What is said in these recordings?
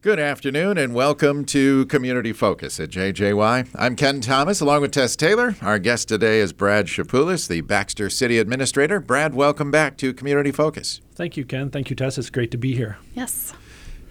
Good afternoon and welcome to Community Focus at JJY. I'm Ken Thomas along with Tess Taylor. Our guest today is Brad Chapulis, the Baxter City Administrator. Brad, welcome back to Community Focus. Thank you, Ken. Thank you, Tess. It's great to be here. Yes.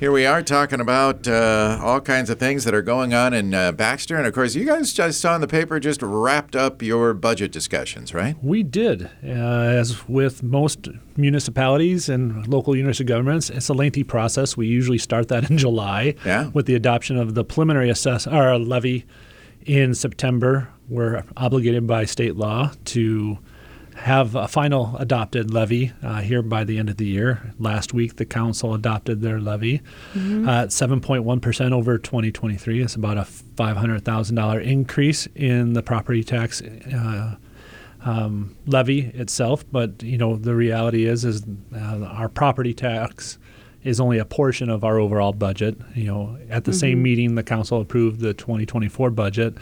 Here we are talking about uh, all kinds of things that are going on in uh, Baxter. And of course, you guys just saw in the paper just wrapped up your budget discussions, right? We did. Uh, as with most municipalities and local units of governments, it's a lengthy process. We usually start that in July Yeah. with the adoption of the preliminary assess or levy in September. We're obligated by state law to have a final adopted levy uh, here by the end of the year. Last week, the council adopted their levy uh, at 7.1% over 2023. It's about a $500,000 increase in the property tax uh, um, levy itself. But you know, the reality is, is uh, our property tax is only a portion of our overall budget. You know, at the same meeting, the council approved the 2024 budget.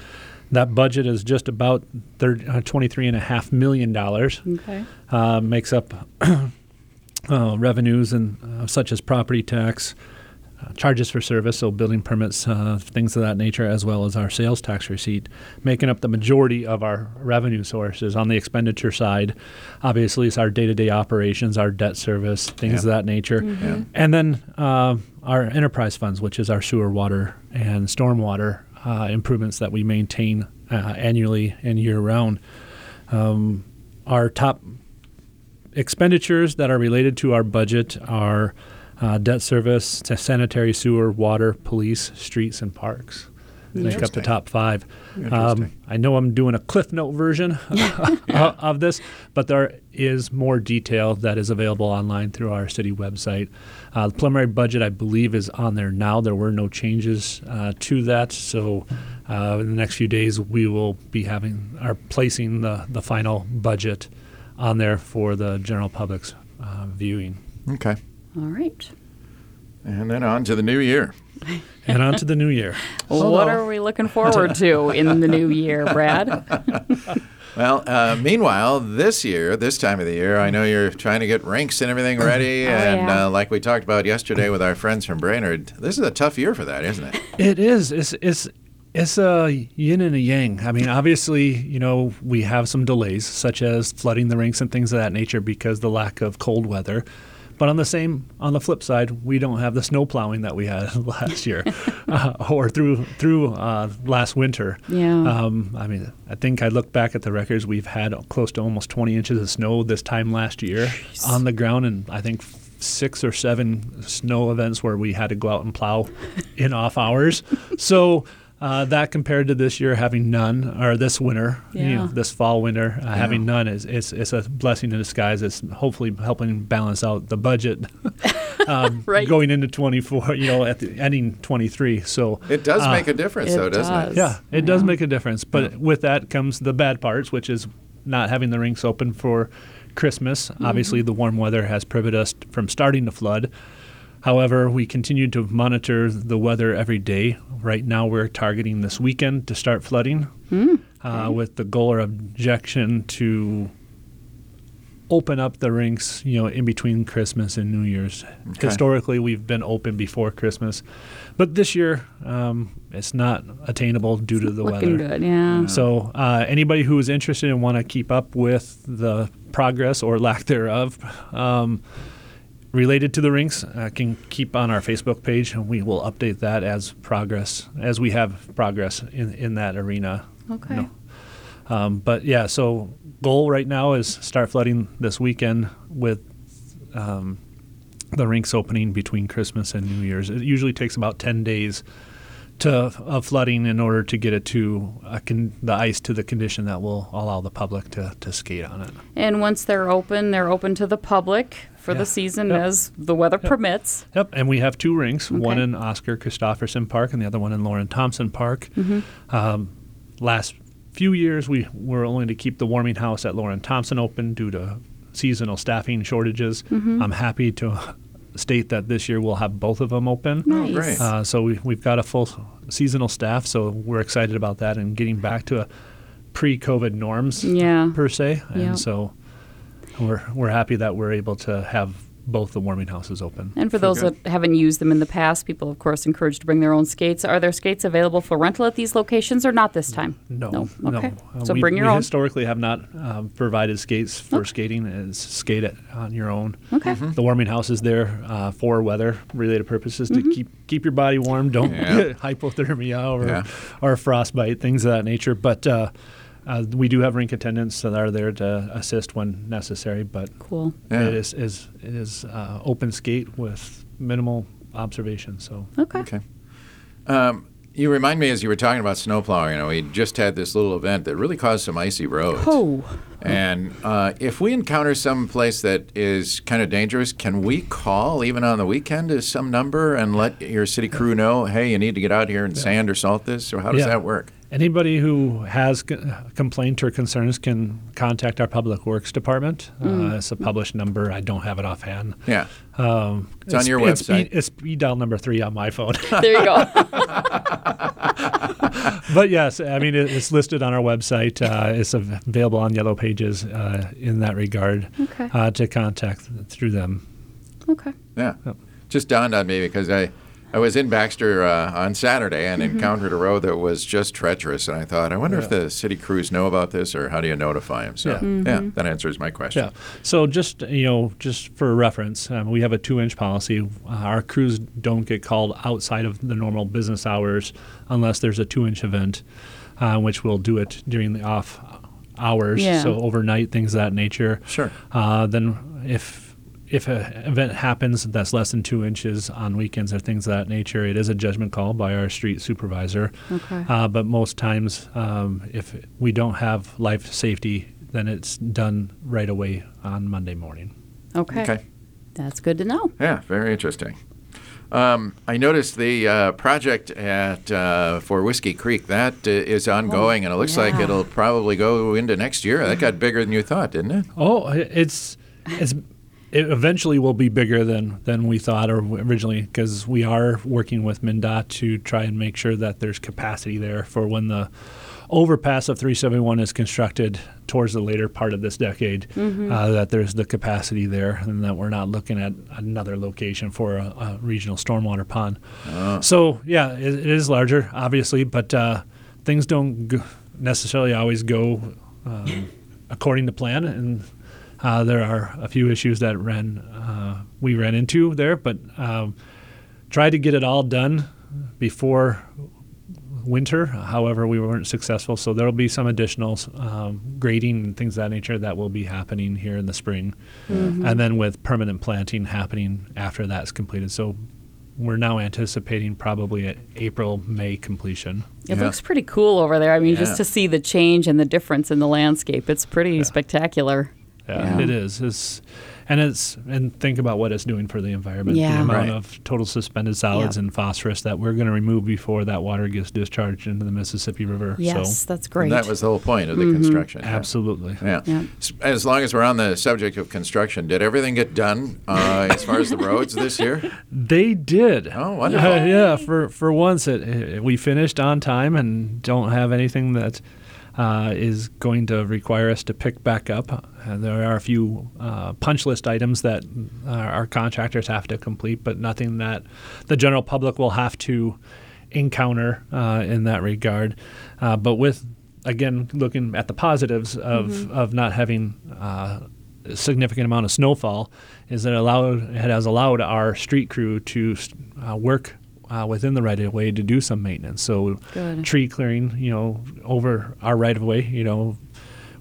That budget is just about 30, uh, $23.5 million. Okay. Uh, makes up uh, revenues and uh, such as property tax, uh, charges for service, so building permits, uh, things of that nature, as well as our sales tax receipt, making up the majority of our revenue sources. On the expenditure side, obviously, it's our day-to-day operations, our debt service, things of that nature, Yeah. and then uh, our enterprise funds, which is our sewer, water, and stormwater uh, improvements that we maintain uh, annually and year-round. Um, our top expenditures that are related to our budget are uh, debt service, sanitary sewer, water, police, streets, and parks. Make up the top five. Um, I know I'm doing a Cliff Note version of, of this, but there is more detail that is available online through our city website. Uh, the preliminary budget, I believe, is on there now. There were no changes uh, to that, so uh, in the next few days we will be having are placing the the final budget on there for the general public's uh, viewing. Okay. All right. And then on to the new year. And on to the new year. what are we looking forward to in the new year, Brad? Well, uh, meanwhile, this year, this time of the year, I know you're trying to get rinks and everything ready. Oh, and yeah. uh, like we talked about yesterday with our friends from Brainerd, this is a tough year for that, isn't it? It is. It's it's it's a yin and a yang. I mean, obviously, you know, we have some delays, such as flooding the rinks and things of that nature, because the lack of cold weather. But on the same, on the flip side, we don't have the snow plowing that we had last year, uh, or through through uh, last winter. Yeah. Um, I mean, I think I look back at the records. We've had close to almost 20 inches of snow this time last year on the ground, and I think six or seven snow events where we had to go out and plow in off hours. So uh, that compared to this year having none, or this winter, you know, this fall winter uh, having none is it's, it's a blessing in disguise. It's hopefully helping balance out the budget um, Right. going into 24. You know, at the ending 23. So It does uh, make a difference, though, doesn't it? yeah, it does make a difference. But with that comes the bad parts, which is not having the rinks open for Christmas. Obviously, the warm weather has prevented us from starting to flood. However, we continue to monitor the weather every day. Right now, we're targeting this weekend to start flooding uh, with the goal or objection to open up the rinks, you know, in between Christmas and New Year's. Okay. Historically, we've been open before Christmas, but this year um, it's not attainable due to the Looking weather. good, yeah. So, uh, anybody who is interested and want to keep up with the progress or lack thereof um, related to the rinks uh, can keep on our Facebook page, and we will update that as progress as we have progress in in that arena. Okay. Um, but yeah, so goal right now is start flooding this weekend with um, the rinks opening between Christmas and New Year's. It usually takes about ten days to of flooding in order to get it to a con- the ice to the condition that will allow the public to, to skate on it. And once they're open, they're open to the public for Yeah. the season Yep. as the weather permits. Yep, and we have two rinks, one in Oscar Christopherson Park and the other one in Lauren Thompson Park. Mm-hmm. Um, last few years, we were only to keep the warming house at Lauren Thompson open due to seasonal staffing shortages. Mm-hmm. I'm happy to state that this year we'll have both of them open. Oh, Nice. great. Uh, so we, we've got a full seasonal staff, so we're excited about that and getting back to a pre-COVID norms Yeah. per se. And Yep. so we're we're happy that we're able to have both the warming houses open. And for those good. that haven't used them in the past, people, of course, encouraged to bring their own skates. Are there skates available for rental at these locations or not this time? No, No. Okay. Uh, So we, bring your we own. historically have not um, provided skates for Okay. skating. It's skate it on your own. Okay. Mm-hmm. The warming house is there uh, for weather-related purposes Mm-hmm. to keep keep your body warm. Don't Yeah. get hypothermia or Yeah. or frostbite, things of that nature. But uh, uh, we do have rink attendants that are there to assist when necessary. But Cool. Yeah. it is is it is uh, open skate with minimal observation. So Okay. Okay. Um, you remind me as you were talking about snow plowing. You know, we just had this little event that really caused some icy roads. Oh, And uh, if we encounter some place that is kind of dangerous, can we call even on the weekend to some number and let your city crew know, hey, you need to get out here and sand or salt this, or how does Yeah. that work? Anybody who has c- complaint or concerns can contact our Public Works Department. Uh, it's a published number. I don't have it offhand. Yeah. Um, It's on your It's website. speed, it's speed dial number three on my phone. there you go. but yes, I mean it, it's listed on our website. Uh, it's available on Yellow Pages uh, in that regard Okay. uh, to contact through them. okay. Yeah. Yep. Just dawned on me because I, I was in Baxter uh, on Saturday and Mm-hmm. encountered a road that was just treacherous. And I thought, I wonder if the city crews know about this or how do you notify them? So, Yeah. Mm-hmm. yeah, that answers my question. Yeah. So just you know, just for reference, um, we have a two-inch policy. Uh, our crews don't get called outside of the normal business hours unless there's a two-inch event, uh, which we'll do it during the off hours. Yeah. So overnight, things of that nature. Sure. Uh, then if if an event happens that's less than two inches on weekends or things of that nature, it is a judgment call by our street supervisor. Okay. Uh, but most times, um, if we don't have life safety, then it's done right away on Monday morning. Okay. Okay. That's good to know. Yeah, very interesting. Um, I noticed the uh, project at uh, for Whiskey Creek that uh, is ongoing, and it looks like it'll probably go into next year. That got bigger than you thought, didn't it? Oh, it's it's it eventually will be bigger than than we thought or originally because we are working with MnDOT to try and make sure that there's capacity there for when the overpass of 371 is constructed towards the later part of this decade. Uh, that there's the capacity there, and that we're not looking at another location for a, a regional stormwater pond. So yeah, it, it is larger, obviously, but uh, things don't go necessarily always go um, according to plan, and uh, there are a few issues that ran uh, we ran into there, but um, tried to get it all done before winter. However, we weren't successful, so there will be some additional um, grading and things of that nature that will be happening here in the spring, and then with permanent planting happening after that's completed. So we're now anticipating probably at April May completion. It Yeah. looks pretty cool over there. I mean, Yeah. just to see the change and the difference in the landscape, it's pretty spectacular. Yeah, Yeah. it is. It's and it's and think about what it's doing for the environment. Yeah. The amount Right. of total suspended solids Yeah. and phosphorus that we're going to remove before that water gets discharged into the Mississippi River. Yes, So that's great. And that was the whole point of the construction. absolutely. Yeah. Yeah. S- As long as we're on the subject of construction, did everything get done uh, as far as the roads this year? They did. Oh, wonderful. Uh, yeah, for for once, it, it, we finished on time and don't have anything that uh, is going to require us to pick back up. Uh, there are a few uh, punch list items that uh, our contractors have to complete, but nothing that the general public will have to encounter uh, in that regard. Uh, but with again looking at the positives of of not having. Uh, a significant amount of snowfall is that allowed it has allowed our street crew to uh, work uh, within the right of way to do some maintenance. So Good. tree clearing, you know, over our right of way, you know,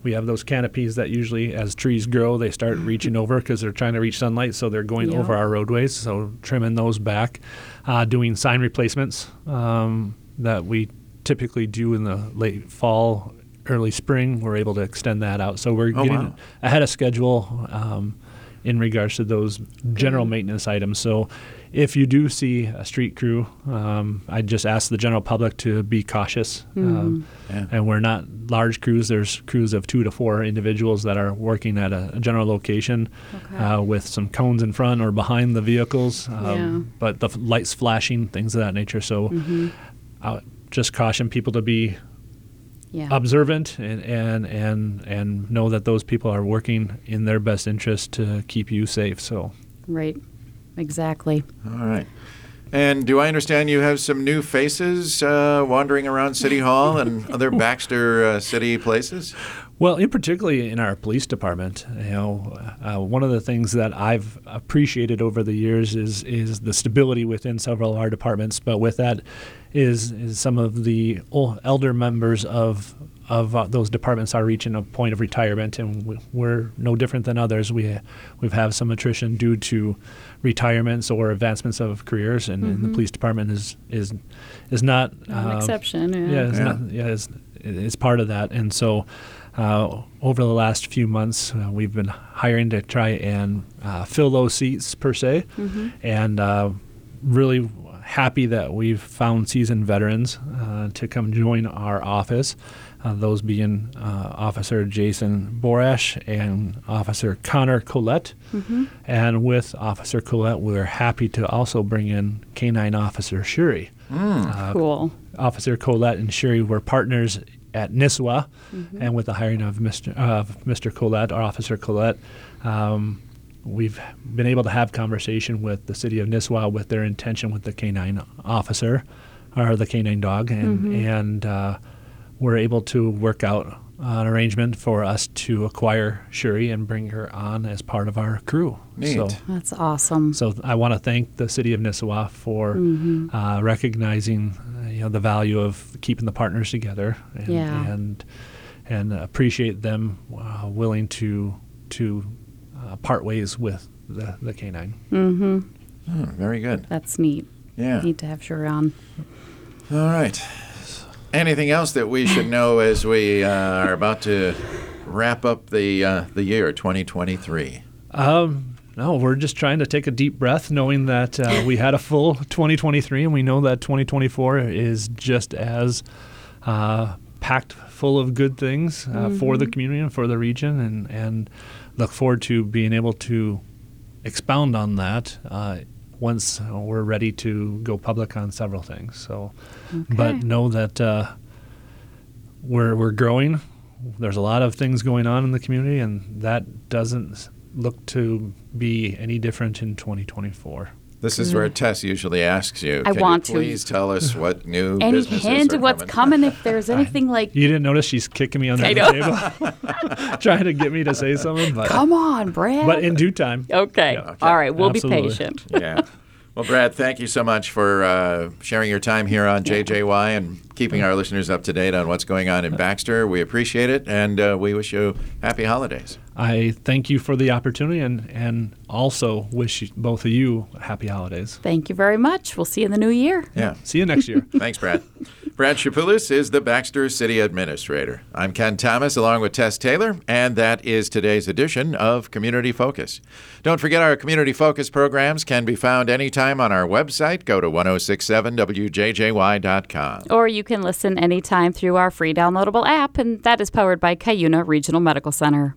we have those canopies that usually, as trees grow, they start reaching over because they're trying to reach sunlight, so they're going Yeah. over our roadways. So trimming those back, uh, doing sign replacements um, that we typically do in the late fall, early spring. We're able to extend that out, so we're Oh, getting wow. ahead of schedule um, in regards to those general maintenance items. So. If you do see a street crew, um, I just ask the general public to be cautious. Um, Yeah. and we're not large crews. There's crews of two to four individuals that are working at a, a general location Okay. uh, with some cones in front or behind the vehicles. Um, Yeah. But the f- lights flashing, things of that nature. So Mm-hmm. I would just caution people to be yeah. observant and, and, and, and know that those people are working in their best interest to keep you safe. So Right. Exactly. All right. And do I understand you have some new faces uh, wandering around City Hall and other Baxter uh, City places? Well, in particularly in our police department, you know, uh, one of the things that I've appreciated over the years is is the stability within several of our departments. But with that, is is some of the elder members of of uh, those departments are reaching a point of retirement, and we- we're no different than others. We we've have some attrition due to retirements or advancements of careers, and, and the police department is is is not Not an exception. Yeah. yeah, it's Yeah. not. Yeah, it's, it's part of that, and so uh, over the last few months, uh, we've been hiring to try and uh, fill those seats per se, and uh, really happy that we've found seasoned veterans uh, to come join our office. Uh, those being uh, Officer Jason Borash and Officer Connor Collette. And with Officer Collette, we're happy to also bring in Canine Officer Shuri. Uh, Cool. Officer Colette and Sherry were partners at Nisswa, and with the hiring of Mr. Of Mr. Colette, or Officer Colette, um, we've been able to have conversation with the city of Nisswa with their intention with the canine officer, or the canine dog, and and uh, we're able to work out an arrangement for us to acquire Shuri and bring her on as part of our crew. Neat. So, That's awesome. so I want to thank the city of Nisswa for Mm-hmm. uh, recognizing uh, you know the value of keeping the partners together and Yeah. and, and appreciate them uh, willing to to uh, part ways with the, the canine. Mm-hmm. Oh, very good. That's neat. Yeah. Need to have Shuri on. All right. Anything else that we should know as we uh, are about to wrap up the uh, the year 2023? Um, no, we're just trying to take a deep breath, knowing that uh, we had a full 2023, and we know that 2024 is just as uh, packed full of good things uh, for the community and for the region, and and look forward to being able to expound on that uh, once we're ready to go public on several things. So, but know that uh, we're we're growing. There's a lot of things going on in the community, and that doesn't look to be any different in 2024. This is where Tess usually asks you. I Can want you to. please tell us what new Any hint of what's coming? coming? If there's anything like, You didn't notice she's kicking me under I the know. table, trying to get me to say something, but come on, Brad. but in due time. okay. okay. All right. We'll Absolutely. be patient. yeah. Well, Brad, thank you so much for uh, sharing your time here on JJY and keeping our listeners up to date on what's going on in Baxter. We appreciate it, and uh, we wish you happy holidays. I thank you for the opportunity, and and also wish both of you happy holidays. Thank you very much. We'll see you in the new year. Yeah. See you next year. Thanks, Brad. Brad Chapulis is the Baxter City Administrator. I'm Ken Thomas along with Tess Taylor, and that is today's edition of Community Focus. Don't forget our Community Focus programs can be found anytime on our website. Go to 1067wjjy.com. Or you can listen anytime through our free downloadable app, and that is powered by Cuyuna Regional Medical Center.